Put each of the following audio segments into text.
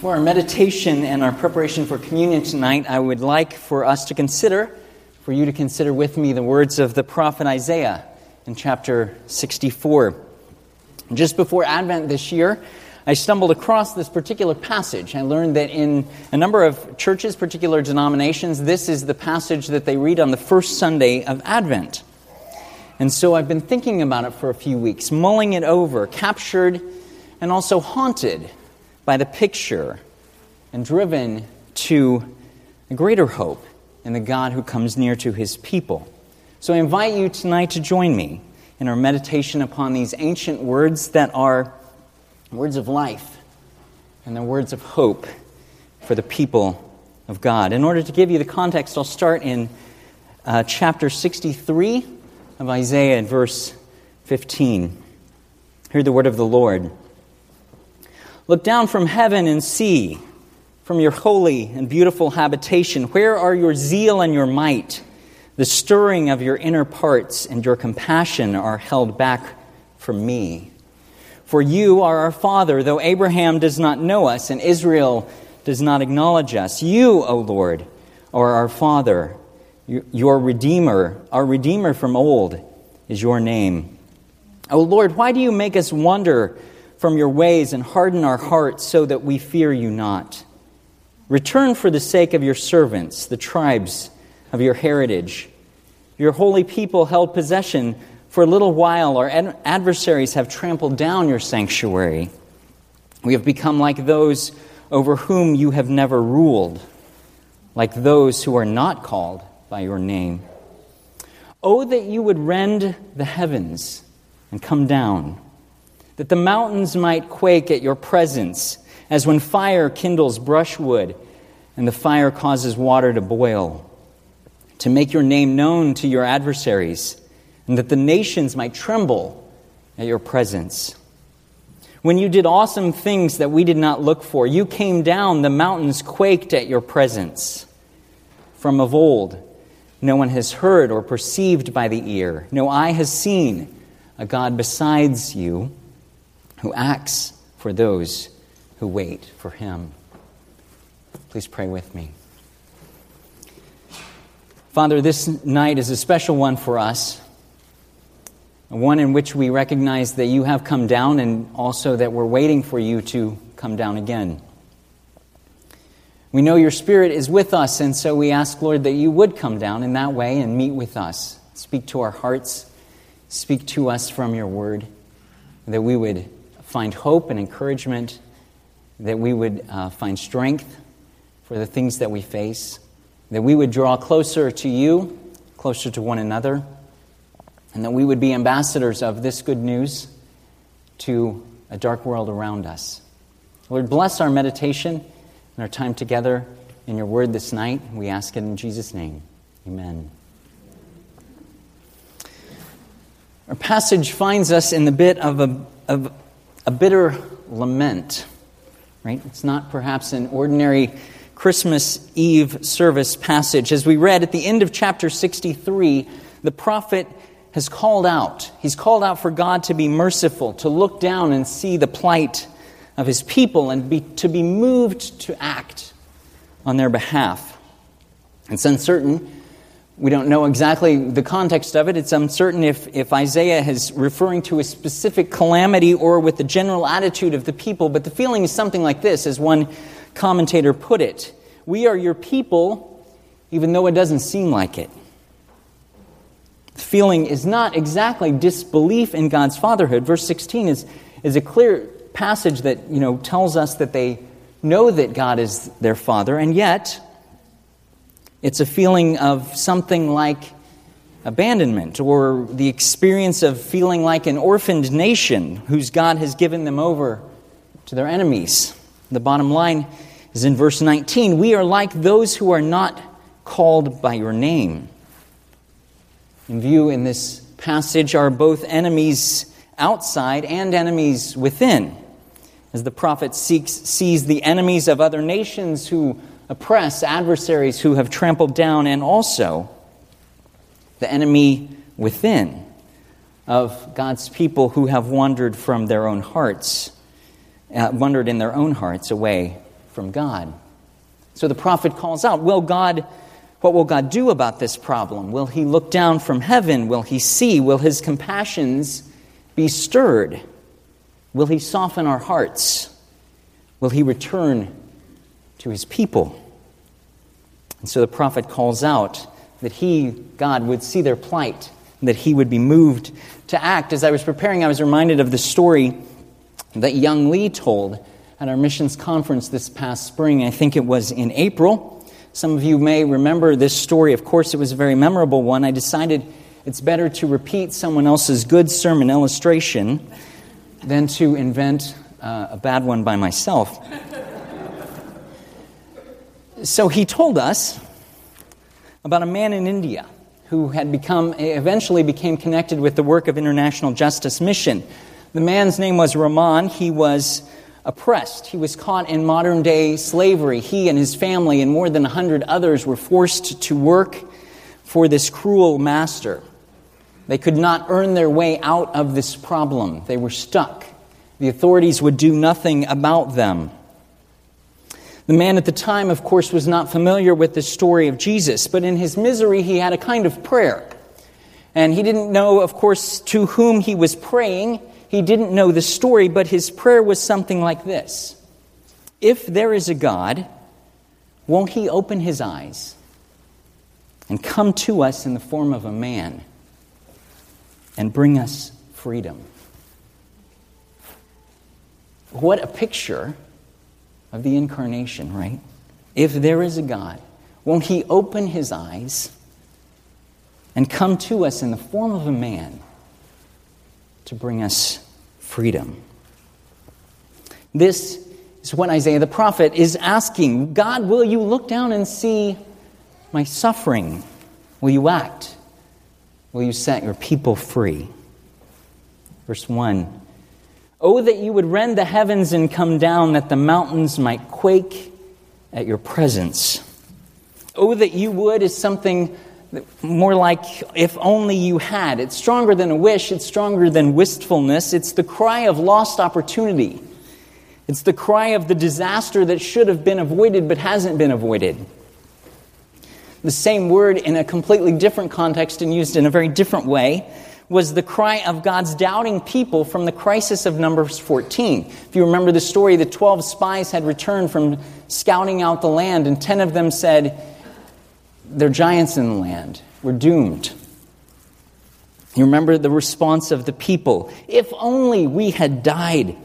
For our meditation and our preparation for communion tonight, I would like for us to consider, for you to consider with me, the words of the prophet Isaiah in chapter 64. Just before Advent this year, I stumbled across this particular passage. I learned that in a number of churches, particular denominations, this is the passage that they read on the first Sunday of Advent. And so I've been thinking about it for a few weeks, mulling it over, captured and also haunted by the picture and driven to a greater hope in the God who comes near to his people. So I invite you tonight to join me in our meditation upon these ancient words that are words of life and the words of hope for the people of God. In order to give you the context, I'll start in uh, chapter 63 of Isaiah verse 15. Hear the word of the Lord. Look down from heaven and see, from your holy and beautiful habitation, where are your zeal and your might? The stirring of your inner parts and your compassion are held back from me. For you are our Father, though Abraham does not know us and Israel does not acknowledge us. You, O Lord, are our Father, your Redeemer, our Redeemer from old is your name. O Lord, why do you make us wonder? From your ways and harden our hearts so that we fear you not. Return for the sake of your servants, the tribes of your heritage. Your holy people held possession for a little while. Our adversaries have trampled down your sanctuary. We have become like those over whom you have never ruled, like those who are not called by your name. Oh, that you would rend the heavens and come down that the mountains might quake at your presence, as when fire kindles brushwood and the fire causes water to boil, to make your name known to your adversaries, and that the nations might tremble at your presence. When you did awesome things that we did not look for, you came down, the mountains quaked at your presence. From of old, no one has heard or perceived by the ear, no eye has seen a God besides you who acts for those who wait for him. Please pray with me. Father, this night is a special one for us, one in which we recognize that you have come down and also that we're waiting for you to come down again. We know your Spirit is with us, and so we ask, Lord, that you would come down in that way and meet with us. Speak to our hearts, speak to us from your word, that we would find hope and encouragement, that we would uh, find strength for the things that we face, that we would draw closer to you, closer to one another, and that we would be ambassadors of this good news to a dark world around us. Lord, bless our meditation and our time together in your word this night. We ask it in Jesus' name. Amen. Our passage finds us in the bit of a, of a bitter lament, right? It's not perhaps an ordinary Christmas Eve service passage. As we read at the end of chapter 63, the prophet has called out. He's called out for God to be merciful, to look down and see the plight of his people, and be, to be moved to act on their behalf. It's uncertain we don't know exactly the context of it. It's uncertain if, if Isaiah is referring to a specific calamity or with the general attitude of the people, but the feeling is something like this, as one commentator put it We are your people, even though it doesn't seem like it. The feeling is not exactly disbelief in God's fatherhood. Verse 16 is, is a clear passage that you know, tells us that they know that God is their father, and yet it's a feeling of something like abandonment or the experience of feeling like an orphaned nation whose God has given them over to their enemies. The bottom line is in verse 19 We are like those who are not called by your name. In view in this passage are both enemies outside and enemies within. As the prophet seeks, sees the enemies of other nations who oppress adversaries who have trampled down, and also the enemy within of God's people who have wandered from their own hearts, uh, wandered in their own hearts away from God. So the prophet calls out, Will God, what will God do about this problem? Will he look down from heaven? Will he see? Will his compassions be stirred? Will he soften our hearts? Will he return to his people? And so the prophet calls out that he, God, would see their plight, that he would be moved to act. As I was preparing, I was reminded of the story that young Lee told at our missions conference this past spring. I think it was in April. Some of you may remember this story. Of course, it was a very memorable one. I decided it's better to repeat someone else's good sermon illustration than to invent uh, a bad one by myself. So he told us about a man in India who had become eventually became connected with the work of International Justice Mission. The man's name was Rahman. He was oppressed. He was caught in modern day slavery. He and his family and more than 100 others were forced to work for this cruel master. They could not earn their way out of this problem. They were stuck. The authorities would do nothing about them. The man at the time, of course, was not familiar with the story of Jesus, but in his misery, he had a kind of prayer. And he didn't know, of course, to whom he was praying. He didn't know the story, but his prayer was something like this If there is a God, won't he open his eyes and come to us in the form of a man and bring us freedom? What a picture of the incarnation, right? If there is a God, won't he open his eyes and come to us in the form of a man to bring us freedom? This is what Isaiah the prophet is asking God, will you look down and see my suffering? Will you act? Will you set your people free? Verse 1 Oh, that you would rend the heavens and come down, that the mountains might quake at your presence. Oh, that you would is something more like if only you had. It's stronger than a wish, it's stronger than wistfulness. It's the cry of lost opportunity. It's the cry of the disaster that should have been avoided but hasn't been avoided. The same word in a completely different context and used in a very different way was the cry of God's doubting people from the crisis of Numbers 14. If you remember the story, the 12 spies had returned from scouting out the land, and 10 of them said, They're giants in the land. We're doomed. You remember the response of the people If only we had died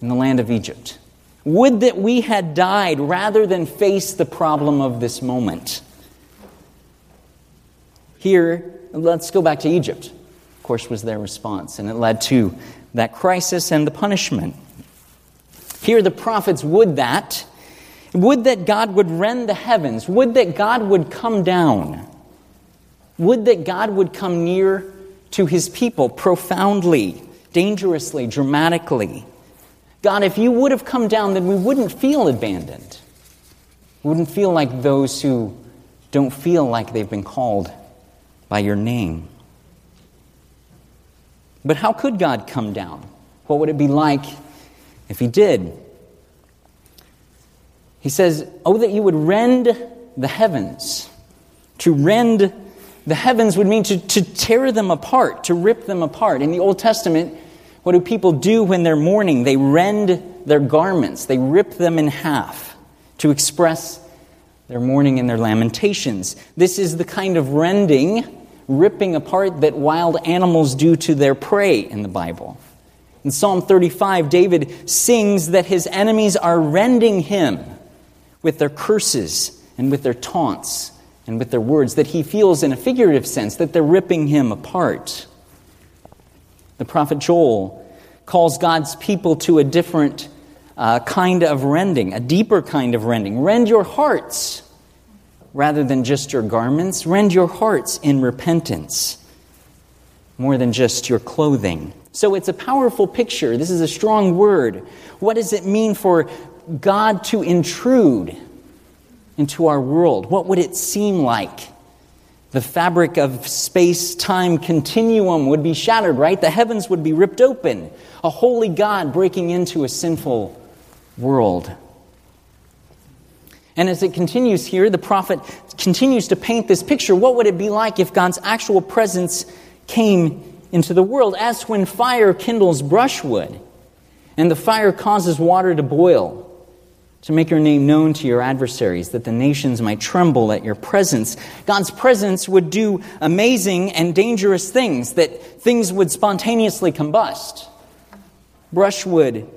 in the land of Egypt. Would that we had died rather than face the problem of this moment. Here, let's go back to Egypt course, was their response, and it led to that crisis and the punishment. Here, the prophets would that. Would that God would rend the heavens. Would that God would come down. Would that God would come near to his people profoundly, dangerously, dramatically. God, if you would have come down, then we wouldn't feel abandoned. We wouldn't feel like those who don't feel like they've been called by your name. But how could God come down? What would it be like if He did? He says, Oh, that you would rend the heavens. To rend the heavens would mean to, to tear them apart, to rip them apart. In the Old Testament, what do people do when they're mourning? They rend their garments, they rip them in half to express their mourning and their lamentations. This is the kind of rending ripping apart that wild animals do to their prey in the Bible. In Psalm 35, David sings that his enemies are rending him with their curses and with their taunts and with their words, that he feels in a figurative sense that they're ripping him apart. The prophet Joel calls God's people to a different uh, kind of rending, a deeper kind of rending. Rend your hearts rather than just your garments. Rend your hearts in repentance more than just your clothing. So it's a powerful picture. This is a strong word. What does it mean for God to intrude into our world? What would it seem like? The fabric of space time continuum would be shattered, right? The heavens would be ripped open. A holy God breaking into a sinful world. And as it continues here, the prophet continues to paint this picture. What would it be like if God's actual presence came into the world? As when fire kindles brushwood and the fire causes water to boil to make your name known to your adversaries, that the nations might tremble at your presence. God's presence would do amazing and dangerous things, that things would spontaneously combust. Brushwood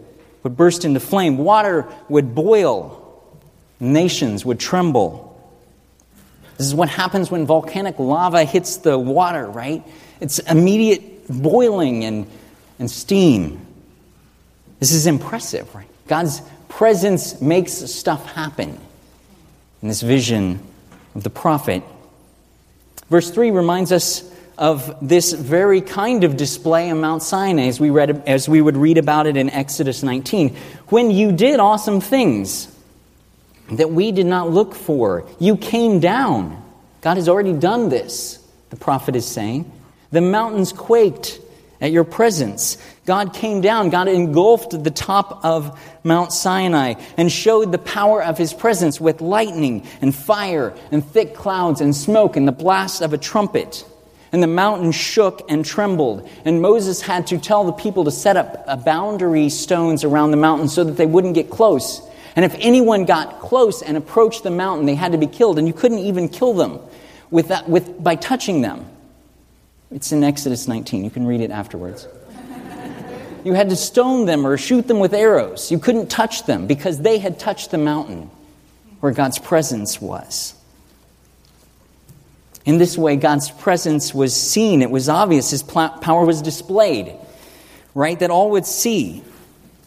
would burst into flame, water would boil, nations would tremble. This is what happens when volcanic lava hits the water, right? It's immediate boiling and, and steam. This is impressive, right? God's presence makes stuff happen in this vision of the prophet. Verse 3 reminds us of this very kind of display on Mount Sinai as we, read, as we would read about it in Exodus 19. When you did awesome things that we did not look for, you came down. God has already done this, the prophet is saying. The mountains quaked at your presence. God came down, God engulfed the top of Mount Sinai and showed the power of his presence with lightning and fire and thick clouds and smoke and the blast of a trumpet. And the mountain shook and trembled. And Moses had to tell the people to set up boundary stones around the mountain so that they wouldn't get close. And if anyone got close and approached the mountain, they had to be killed. And you couldn't even kill them with that, with, by touching them. It's in Exodus 19. You can read it afterwards. You had to stone them or shoot them with arrows. You couldn't touch them because they had touched the mountain where God's presence was. In this way, God's presence was seen. It was obvious. His power was displayed, right? That all would see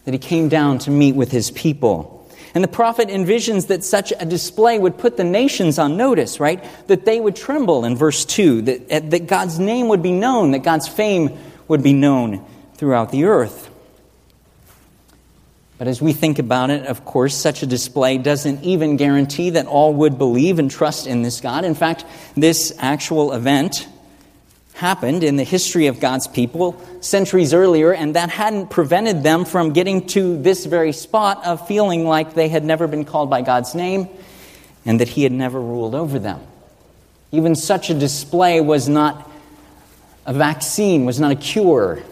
that he came down to meet with his people. And the prophet envisions that such a display would put the nations on notice, right? That they would tremble in verse 2, that, that God's name would be known, that God's fame would be known throughout the earth. But as we think about it, of course, such a display doesn't even guarantee that all would believe and trust in this God. In fact, this actual event happened in the history of God's people centuries earlier, and that hadn't prevented them from getting to this very spot of feeling like they had never been called by God's name and that He had never ruled over them. Even such a display was not a vaccine, was not a cure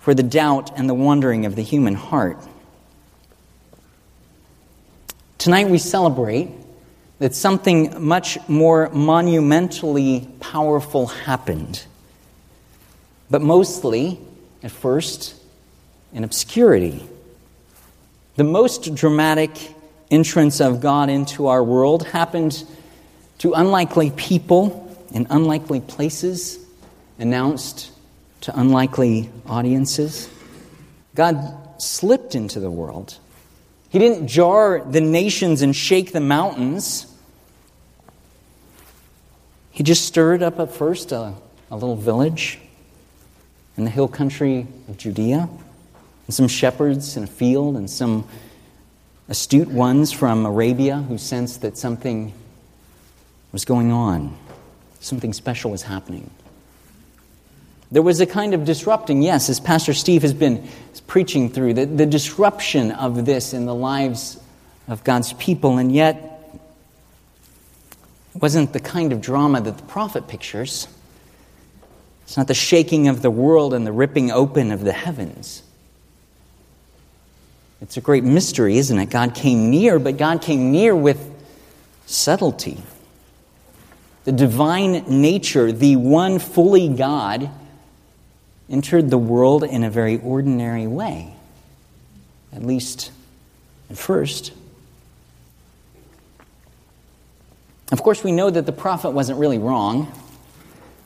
for the doubt and the wondering of the human heart. Tonight we celebrate that something much more monumentally powerful happened. But mostly, at first, in obscurity. The most dramatic entrance of God into our world happened to unlikely people in unlikely places, announced to unlikely audiences. God slipped into the world he didn't jar the nations and shake the mountains. He just stirred up at first a, a little village in the hill country of Judea, and some shepherds in a field, and some astute ones from Arabia who sensed that something was going on, something special was happening. There was a kind of disrupting, yes, as Pastor Steve has been preaching through, the, the disruption of this in the lives of God's people, and yet it wasn't the kind of drama that the prophet pictures. It's not the shaking of the world and the ripping open of the heavens. It's a great mystery, isn't it? God came near, but God came near with subtlety. The divine nature, the one fully God, entered the world in a very ordinary way, at least at first. Of course, we know that the prophet wasn't really wrong.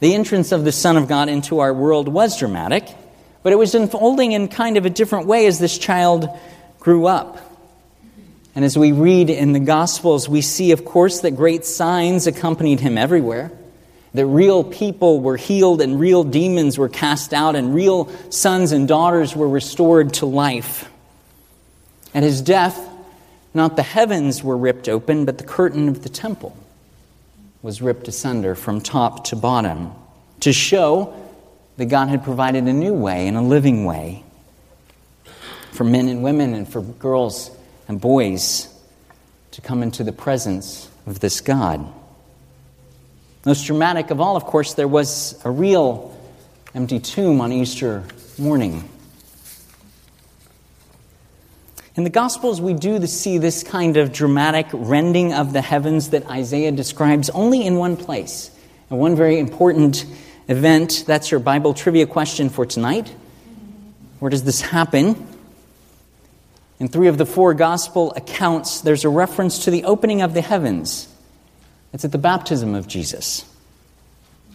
The entrance of the Son of God into our world was dramatic, but it was unfolding in kind of a different way as this child grew up. And as we read in the Gospels, we see, of course, that great signs accompanied him everywhere that real people were healed and real demons were cast out and real sons and daughters were restored to life. At his death, not the heavens were ripped open, but the curtain of the temple was ripped asunder from top to bottom to show that God had provided a new way and a living way for men and women and for girls and boys to come into the presence of this God. Most dramatic of all, of course, there was a real empty tomb on Easter morning. In the Gospels, we do see this kind of dramatic rending of the heavens that Isaiah describes only in one place, and one very important event. That's your Bible trivia question for tonight. Where does this happen? In three of the four Gospel accounts, there's a reference to the opening of the heavens. It's at the baptism of Jesus.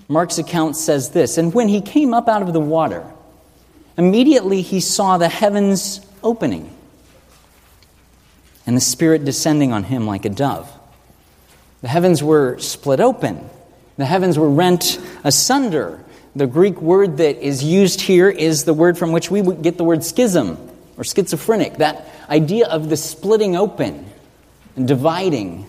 Mark's account says this And when he came up out of the water, immediately he saw the heavens opening and the Spirit descending on him like a dove. The heavens were split open, the heavens were rent asunder. The Greek word that is used here is the word from which we get the word schism or schizophrenic, that idea of the splitting open and dividing.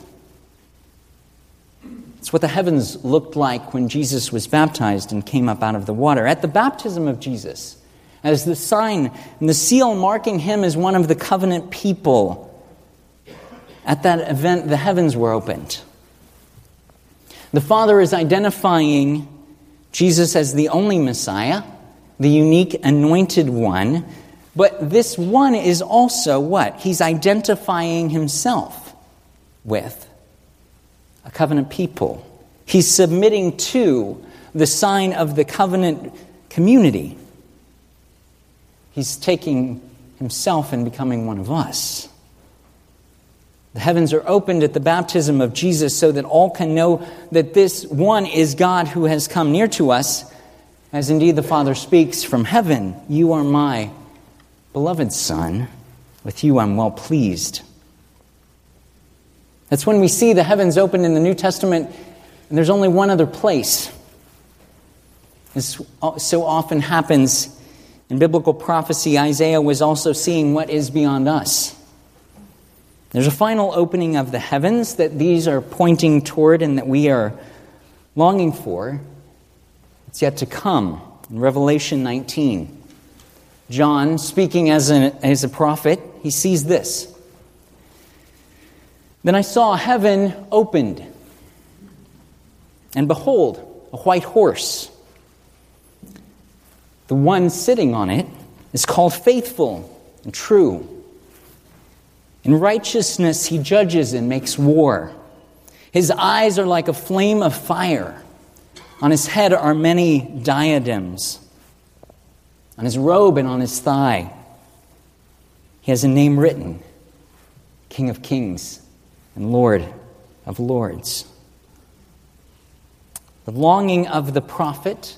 It's what the heavens looked like when Jesus was baptized and came up out of the water. At the baptism of Jesus, as the sign and the seal marking him as one of the covenant people, at that event, the heavens were opened. The Father is identifying Jesus as the only Messiah, the unique anointed one, but this one is also what? He's identifying himself with a covenant people. He's submitting to the sign of the covenant community. He's taking himself and becoming one of us. The heavens are opened at the baptism of Jesus so that all can know that this one is God who has come near to us, as indeed the Father speaks from heaven You are my beloved Son. With you I'm well pleased. That's when we see the heavens open in the New Testament, and there's only one other place. This so often happens in biblical prophecy. Isaiah was also seeing what is beyond us. There's a final opening of the heavens that these are pointing toward and that we are longing for. It's yet to come in Revelation 19. John, speaking as, an, as a prophet, he sees this. Then I saw heaven opened, and behold, a white horse. The one sitting on it is called faithful and true in righteousness, he judges and makes war. His eyes are like a flame of fire. On his head are many diadems. On his robe and on his thigh, he has a name written King of Kings and Lord of Lords. The longing of the prophet,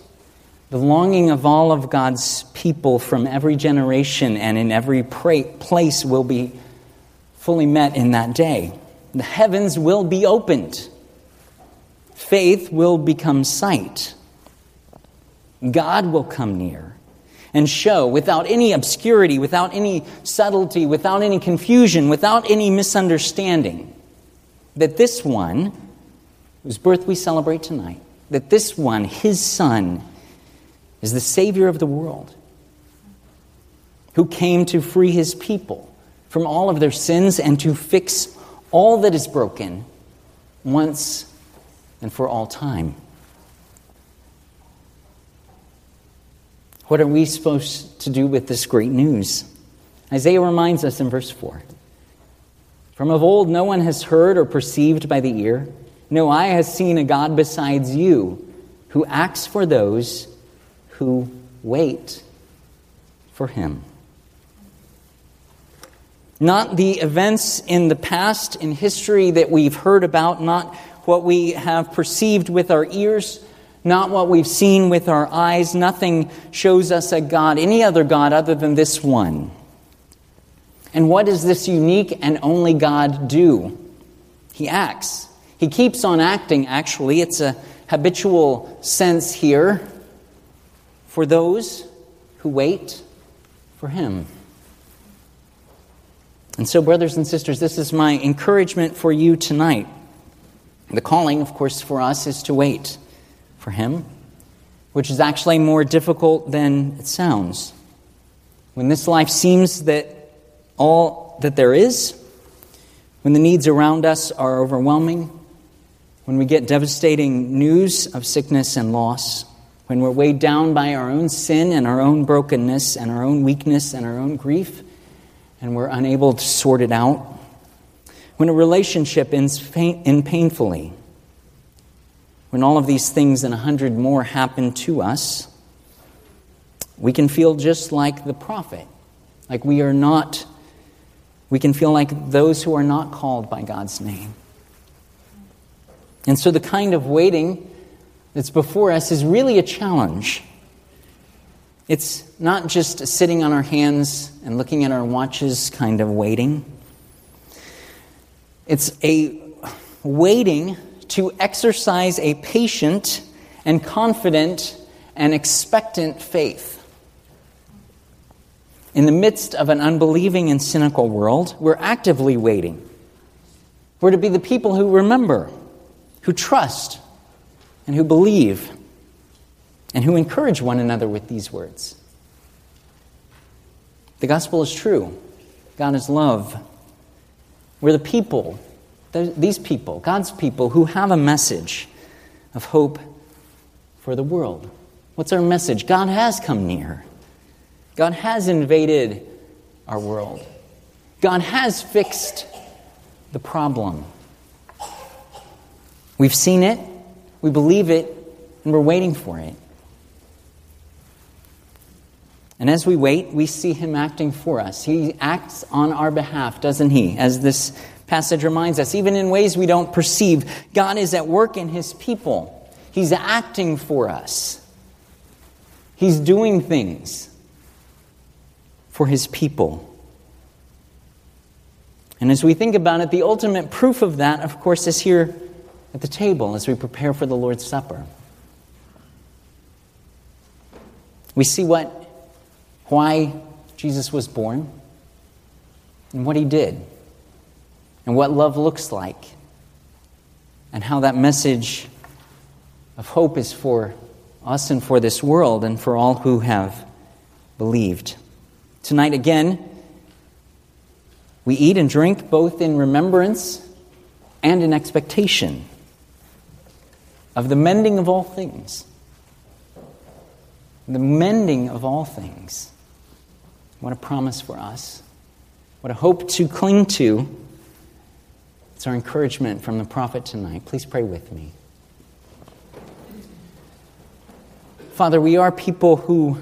the longing of all of God's people from every generation and in every place will be fully met in that day. The heavens will be opened, faith will become sight. God will come near and show without any obscurity, without any subtlety, without any confusion, without any misunderstanding that this one, whose birth we celebrate tonight, that this one, his son, is the Savior of the world, who came to free his people from all of their sins and to fix all that is broken once and for all time. What are we supposed to do with this great news? Isaiah reminds us in verse 4 From of old, no one has heard or perceived by the ear, no eye has seen a God besides you who acts for those who wait for him. Not the events in the past, in history that we've heard about, not what we have perceived with our ears, not what we've seen with our eyes. Nothing shows us a God, any other God other than this one. And what does this unique and only God do? He acts. He keeps on acting, actually. It's a habitual sense here for those who wait for Him. And so, brothers and sisters, this is my encouragement for you tonight. The calling, of course, for us is to wait for Him, which is actually more difficult than it sounds. When this life seems that all that there is, when the needs around us are overwhelming, when we get devastating news of sickness and loss, when we're weighed down by our own sin and our own brokenness and our own weakness and our own grief, and we're unable to sort it out, when a relationship ends pain- painfully, when all of these things and a hundred more happen to us, we can feel just like the prophet, like we are not, we can feel like those who are not called by God's name. And so the kind of waiting that's before us is really a challenge. It's not just sitting on our hands and looking at our watches kind of waiting. It's a waiting to exercise a patient and confident and expectant faith. In the midst of an unbelieving and cynical world, we're actively waiting. We're to be the people who remember, who trust, and who believe, and who encourage one another with these words. The gospel is true. God is love. We're the people, these people, God's people, who have a message of hope for the world. What's our message? God has come near. God has invaded our world. God has fixed the problem. We've seen it, we believe it, and we're waiting for it. And as we wait, we see him acting for us. He acts on our behalf, doesn't he? As this passage reminds us, even in ways we don't perceive, God is at work in his people. He's acting for us. He's doing things for his people. And as we think about it, the ultimate proof of that, of course, is here at the table as we prepare for the Lord's Supper. We see what, why Jesus was born, and what he did, and what love looks like, and how that message of hope is for us and for this world and for all who have believed. Tonight, again, we eat and drink both in remembrance and in expectation of the mending of all things. The mending of all things. What a promise for us. What a hope to cling to. It's our encouragement from the prophet tonight. Please pray with me. Father, we are people who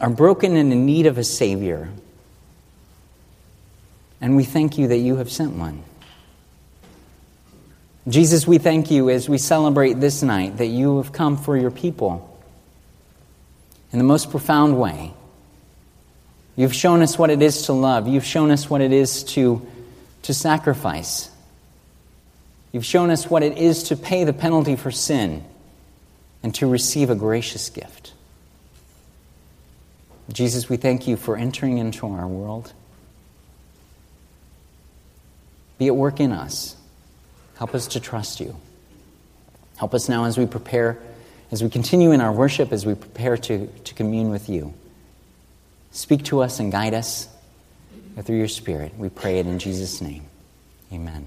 are broken and in need of a Savior. And we thank you that you have sent one. Jesus, we thank you as we celebrate this night that you have come for your people in the most profound way. You've shown us what it is to love. You've shown us what it is to, to sacrifice. You've shown us what it is to pay the penalty for sin and to receive a gracious gift. Jesus, we thank you for entering into our world. Be at work in us. Help us to trust you. Help us now as we prepare, as we continue in our worship, as we prepare to, to commune with you. Speak to us and guide us through your Spirit. We pray it in Jesus' name. Amen.